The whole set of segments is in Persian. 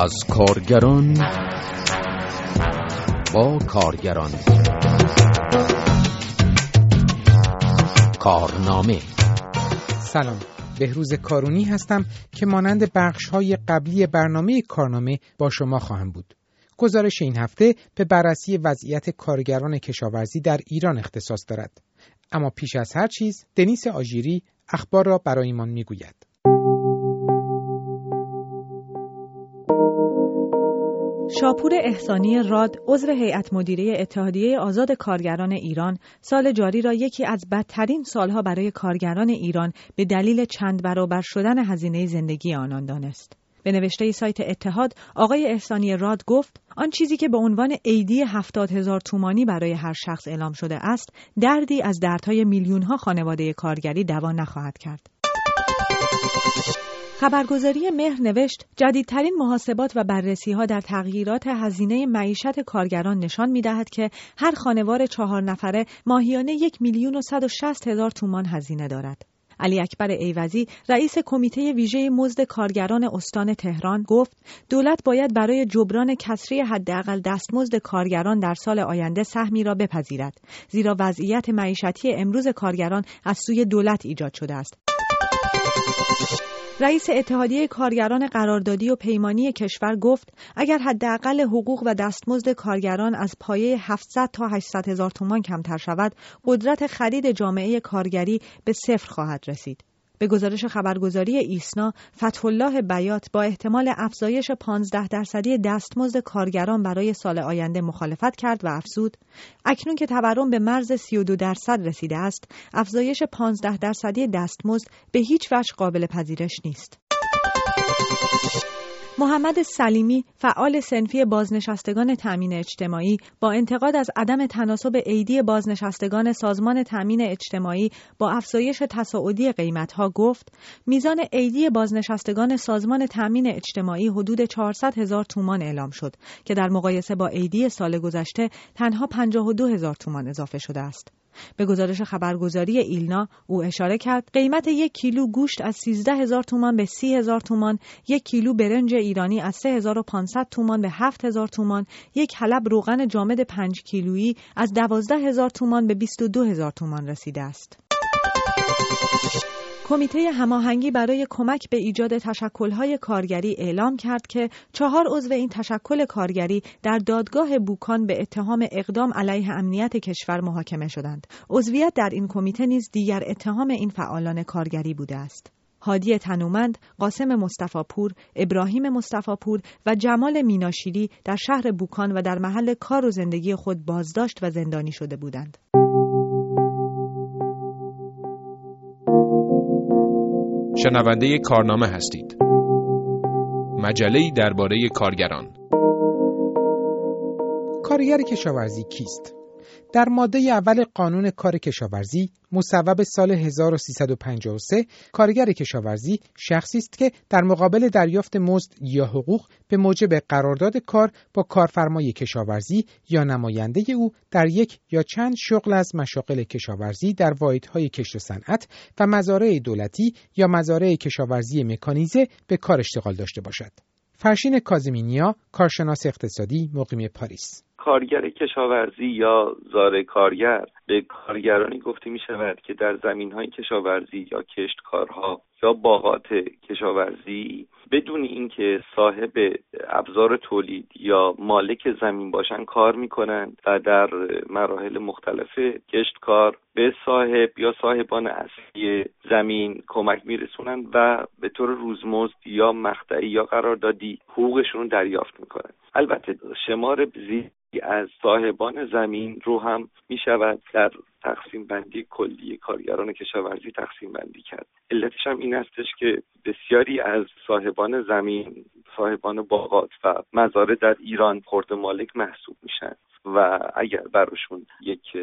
از کارگران با کارگران کارنامه سلام بهروز کارونی هستم که مانند بخش های قبلی برنامه کارنامه با شما خواهم بود. گزارش این هفته به بررسی وضعیت کارگران کشاورزی در ایران اختصاص دارد. اما پیش از هر چیز دنیس آژیری اخبار را برایمان می‌گوید. شاپور احسانی راد عضو هیئت مدیره اتحادیه آزاد کارگران ایران سال جاری را یکی از بدترین سالها برای کارگران ایران به دلیل چند برابر شدن هزینه زندگی آنان دانست. به نوشته سایت اتحاد آقای احسانی راد گفت آن چیزی که به عنوان عیدی هفتاد هزار تومانی برای هر شخص اعلام شده است دردی از دردهای میلیون ها خانواده کارگری دوا نخواهد کرد. خبرگزاری مهر نوشت جدیدترین محاسبات و بررسی ها در تغییرات هزینه معیشت کارگران نشان می دهد که هر خانوار چهار نفره ماهیانه یک میلیون و صد و شست هزار تومان هزینه دارد. علی اکبر ایوزی رئیس کمیته ویژه مزد کارگران استان تهران گفت دولت باید برای جبران کسری حداقل دستمزد کارگران در سال آینده سهمی را بپذیرد زیرا وضعیت معیشتی امروز کارگران از سوی دولت ایجاد شده است رئیس اتحادیه کارگران قراردادی و پیمانی کشور گفت اگر حداقل حقوق و دستمزد کارگران از پایه 700 تا 800 هزار تومان کمتر شود قدرت خرید جامعه کارگری به صفر خواهد رسید. به گزارش خبرگزاری ایسنا فتحالله بیات با احتمال افزایش 15 درصدی دستمزد کارگران برای سال آینده مخالفت کرد و افزود. اکنون که تورم به مرز 32 درصد رسیده است افزایش 15 درصدی دستمزد به هیچ وجه قابل پذیرش نیست. محمد سلیمی فعال سنفی بازنشستگان تامین اجتماعی با انتقاد از عدم تناسب عیدی بازنشستگان سازمان تامین اجتماعی با افزایش تصاعدی قیمتها گفت میزان عیدی بازنشستگان سازمان تامین اجتماعی حدود 400 هزار تومان اعلام شد که در مقایسه با عیدی سال گذشته تنها 52 هزار تومان اضافه شده است. به گزارش خبرگزاری ایلنا او اشاره کرد قیمت یک کیلو گوشت از 13 هزار تومان به 30 هزار تومان، یک کیلو برنج ایرانی از 3500 تومان به 7000 تومان، یک حلب روغن جامد 5 کیلویی از 12 هزار تومان به 22 هزار تومان رسیده است. کمیته هماهنگی برای کمک به ایجاد تشکل‌های کارگری اعلام کرد که چهار عضو این تشکل کارگری در دادگاه بوکان به اتهام اقدام علیه امنیت کشور محاکمه شدند. عضویت در این کمیته نیز دیگر اتهام این فعالان کارگری بوده است. هادی تنومند، قاسم مصطفاپور، ابراهیم مصطفاپور و جمال میناشیری در شهر بوکان و در محل کار و زندگی خود بازداشت و زندانی شده بودند. شنونده کارنامه هستید مجله درباره کارگران کارگر کشاورزی کیست؟ در ماده اول قانون کار کشاورزی مصوب سال 1353 کارگر کشاورزی شخصی است که در مقابل دریافت مزد یا حقوق به موجب قرارداد کار با کارفرمای کشاورزی یا نماینده او در یک یا چند شغل از مشاغل کشاورزی در واحدهای کشت و صنعت و مزارع دولتی یا مزارع کشاورزی مکانیزه به کار اشتغال داشته باشد. فرشین کازمینیا کارشناس اقتصادی مقیم پاریس کارگر کشاورزی یا زار کارگر. به کارگرانی گفته می شود که در زمین های کشاورزی یا کشتکارها یا باغات کشاورزی بدون اینکه صاحب ابزار تولید یا مالک زمین باشن کار می‌کنند و در مراحل مختلف کشتکار به صاحب یا صاحبان اصلی زمین کمک میرسونند و به طور روزمزد یا مقطعی یا قراردادی حقوقشون دریافت می‌کنند البته شمار زیادی از صاحبان زمین رو هم می شود در تقسیم بندی کلی کارگران کشاورزی تقسیم بندی کرد. علتش هم این استش که بسیاری از صاحبان زمین صاحبان باغات و مزارع در ایران خورد مالک محسوب میشن. و اگر براشون یک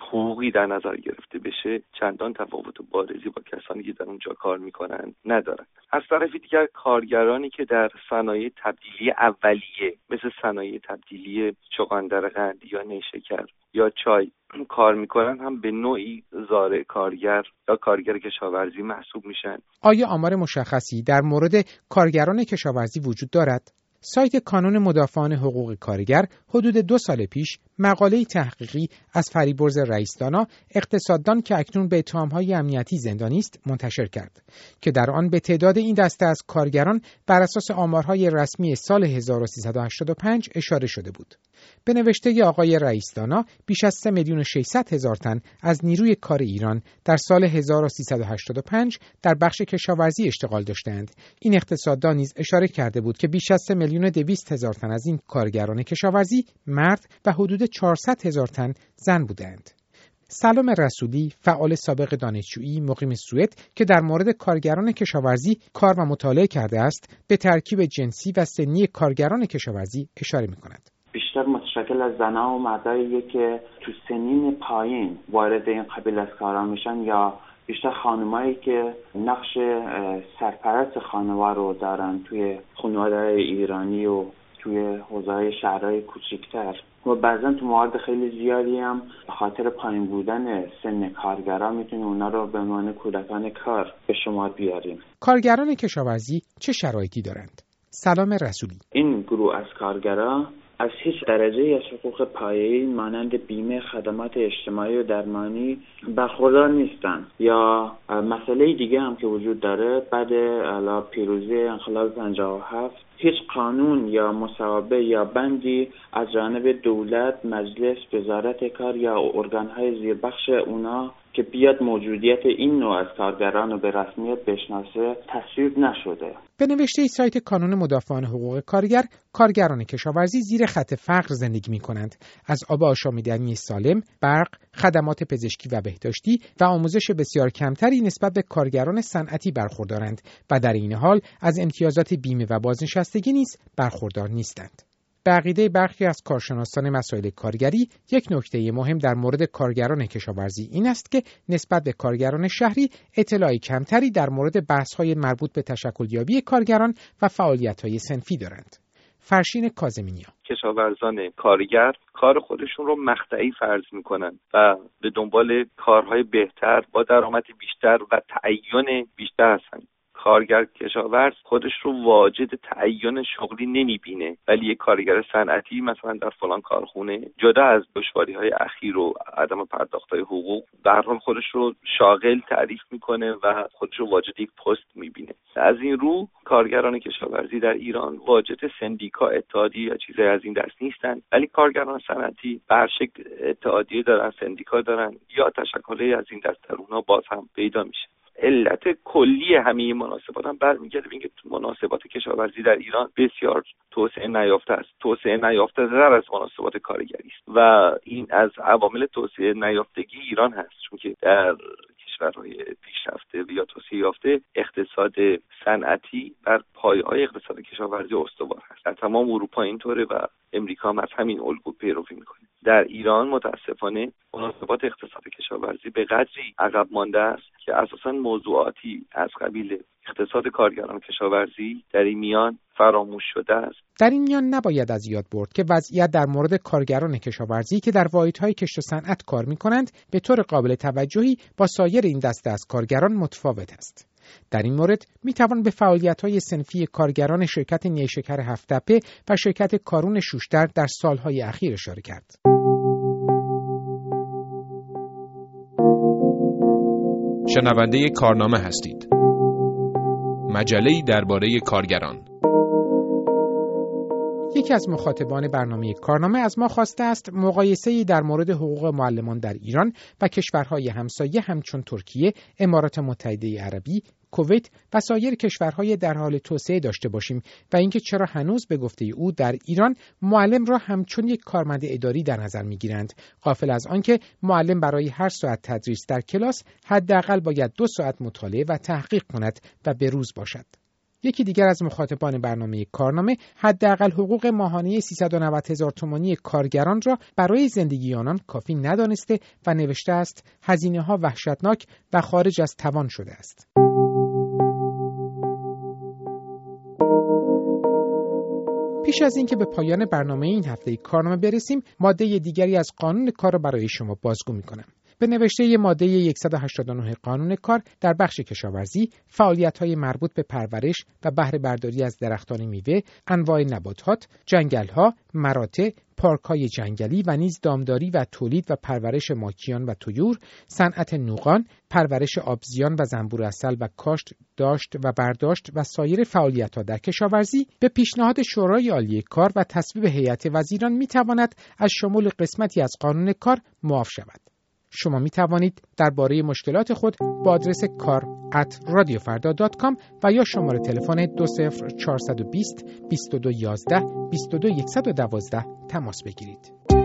حقوقی در نظر گرفته بشه چندان تفاوت بارزی با کسانی که در اونجا کار می‌کنن ندارن از طرف دیگر کارگرانی که در صنایع تبدیلی اولیه مثل صنایع تبدیلی چغندر قند یا نیشکر یا چای کار می‌کنن هم به نوعی زاره کارگر یا کارگر کشاورزی محسوب میشن آیا آمار مشخصی در مورد کارگران کشاورزی وجود دارد؟ سایت کانون مدافعان حقوق کارگر حدود دو سال پیش مقاله تحقیقی از فریبرز رئیسدانا اقتصاددان که اکنون به اتهامهای امنیتی زندانی است منتشر کرد که در آن به تعداد این دسته از کارگران بر اساس آمارهای رسمی سال 1385 اشاره شده بود. به نوشته آقای رئیسدانا بیش از 3 میلیون و 600 هزار تن از نیروی کار ایران در سال 1385 در بخش کشاورزی اشتغال داشتند. این اقتصاددان نیز اشاره کرده بود که بیش از 3 میلیون و 200 هزار تن از این کارگران کشاورزی مرد و حدود 400 هزار تن زن بودند. سلام رسولی فعال سابق دانشجویی مقیم سوئد که در مورد کارگران کشاورزی کار و مطالعه کرده است به ترکیب جنسی و سنی کارگران کشاورزی اشاره می کند. متشکل از زنها و مرداییه که تو سنین پایین وارد این قبیل از کارا میشن یا بیشتر خانمایی که نقش سرپرست خانوار رو دارن توی خانواده ایرانی و توی حوزه شهرهای کوچکتر. و بعضا تو موارد خیلی زیادی هم به خاطر پایین بودن سن کارگران می‌تونیم اونا رو به عنوان کودکان کار به شما بیاریم کارگران کشاورزی چه شرایطی دارند؟ سلام رسولی. این گروه از کارگران از هیچ درجه از حقوق پایه‌ای مانند بیمه خدمات اجتماعی و درمانی برخوردار نیستند. یا مسئله دیگه هم که وجود داره بعد پیروزی انقلاب 57 هیچ قانون یا مصوبه یا بندی از جانب دولت مجلس وزارت کار یا ارگانهای زیربخش اونا که بیاد موجودیت این نوع از کارگران رو به رسمیت بشناسه تصویب نشده. به نوشته سایت کانون مدافعان حقوق کارگر کارگران کشاورزی زیر خط فقر زندگی می کنند از آب آشامیدنی سالم برق خدمات پزشکی و بهداشتی و آموزش بسیار کمتری نسبت به کارگران صنعتی برخوردارند و در این حال از امتیازات بیمه و بازنشستگی نیز برخوردار نیستند. به عقیده برخی از کارشناسان مسائل کارگری یک نکته مهم در مورد کارگران کشاورزی این است که نسبت به کارگران شهری اطلاعی کمتری در مورد بحث‌های مربوط به تشکلیابی کارگران و فعالیت‌های سنفی دارند. فرشین کازمینیا. کشاورزان کارگر کار خودشون رو مقطعی فرض می‌کنن و به دنبال کارهای بهتر با درآمد بیشتر و تعین بیشتر هستند کارگر کشاورز خودش رو واجد تعین شغلی نمی‌بینه. ولی یک کارگر صنعتی مثلا در فلان کارخونه جدا از دشواری های اخیر و عدم پرداخت های حقوق در حال خودش رو شاغل تعریف می‌کنه و خودش رو واجد یک پست می‌بینه. از این رو کارگران کشاورزی در ایران واجد سندیکا اتحادیه یا چیزی از این دست نیستن. ولی کارگران صنعتی بر شکل اتحادیه دارن سندیکا دارن یا تشکلی از این دست در اونها باز هم پیدا میشه. علت کلی همه مناسبات هم برمیگرده به اینکه مناسبات کشاورزی در ایران بسیار توسعه نیافته است. توسعه نیافته تر از مناسبات کارگری است و این از عوامل توسعه نیافتگی ایران هست. چون که در کشورهای پیشرفته یا توسعه یافته اقتصاد صنعتی بر پایه‌های اقتصاد کشاورزی استوار هست. در تمام اروپا اینطوره و امریکا هم از همین الگو پیروی می‌کنه. در ایران متاسفانه مناسبات اقتصاد کشاورزی به قدری عقب مانده است که اساسا موضوعاتی از قبیل اقتصاد کارگران کشاورزی در این میان فراموش شده است. در این میان نباید از یاد برد که وضعیت در مورد کارگران کشاورزی که در واحدهای کشت و صنعت کار می کنند به طور قابل توجهی با سایر این دسته از کارگران متفاوت است. در این مورد می توان به فعالیت های سنفی کارگران شرکت نیشکر هفتپه و شرکت کارون شوشتر در سالهای اخیر اشاره کرد. شنونده کارنامه هستید. مجله درباره کارگران یکی از مخاطبان برنامه کارنامه از ما خواسته است مقایسه در مورد حقوق معلمان در ایران و کشورهای همسایه همچون ترکیه، امارات متحده عربی، کویت و سایر کشورهای در حال توسعه داشته باشیم و اینکه چرا هنوز به گفته او در ایران معلم را همچون یک کارمند اداری در نظر می‌گیرند. قافل از آنکه معلم برای هر ساعت تدریس در کلاس حداقل باید دو ساعت مطالعه و تحقیق کند و به روز باشد. یکی دیگر از مخاطبان برنامه کارنامه حداقل حقوق ماهانه 390 هزار تومانی کارگران را برای زندگی آنان کافی ندانسته و نوشته است هزینه ها وحشتناک و خارج از توان شده است. پیش از اینکه به پایان برنامه این هفته کارنامه برسیم ماده دیگری از قانون کار را برای شما بازگو می کنم. به نوشته ماده 189 قانون کار در بخش کشاورزی فعالیت های مربوط به پرورش و بهره برداری از درختان میوه، انواع نباتات، جنگل ها، مراتع، پارک های جنگلی و نیز دامداری و تولید و پرورش ماکیان و تویور، صنعت نوغان، پرورش آبزیان و زنبور اصل و کاشت، داشت و برداشت و سایر فعالیت ها در کشاورزی به پیشنهاد شورای عالی کار و تصویب هیئت وزیران می تواند از شمول قسمتی از قانون کار معاف شود. شما می توانید درباره مشکلات خود با آدرس کار at radiofarda.com و یا شماره تلفن 20 420 2211 22112 تماس بگیرید.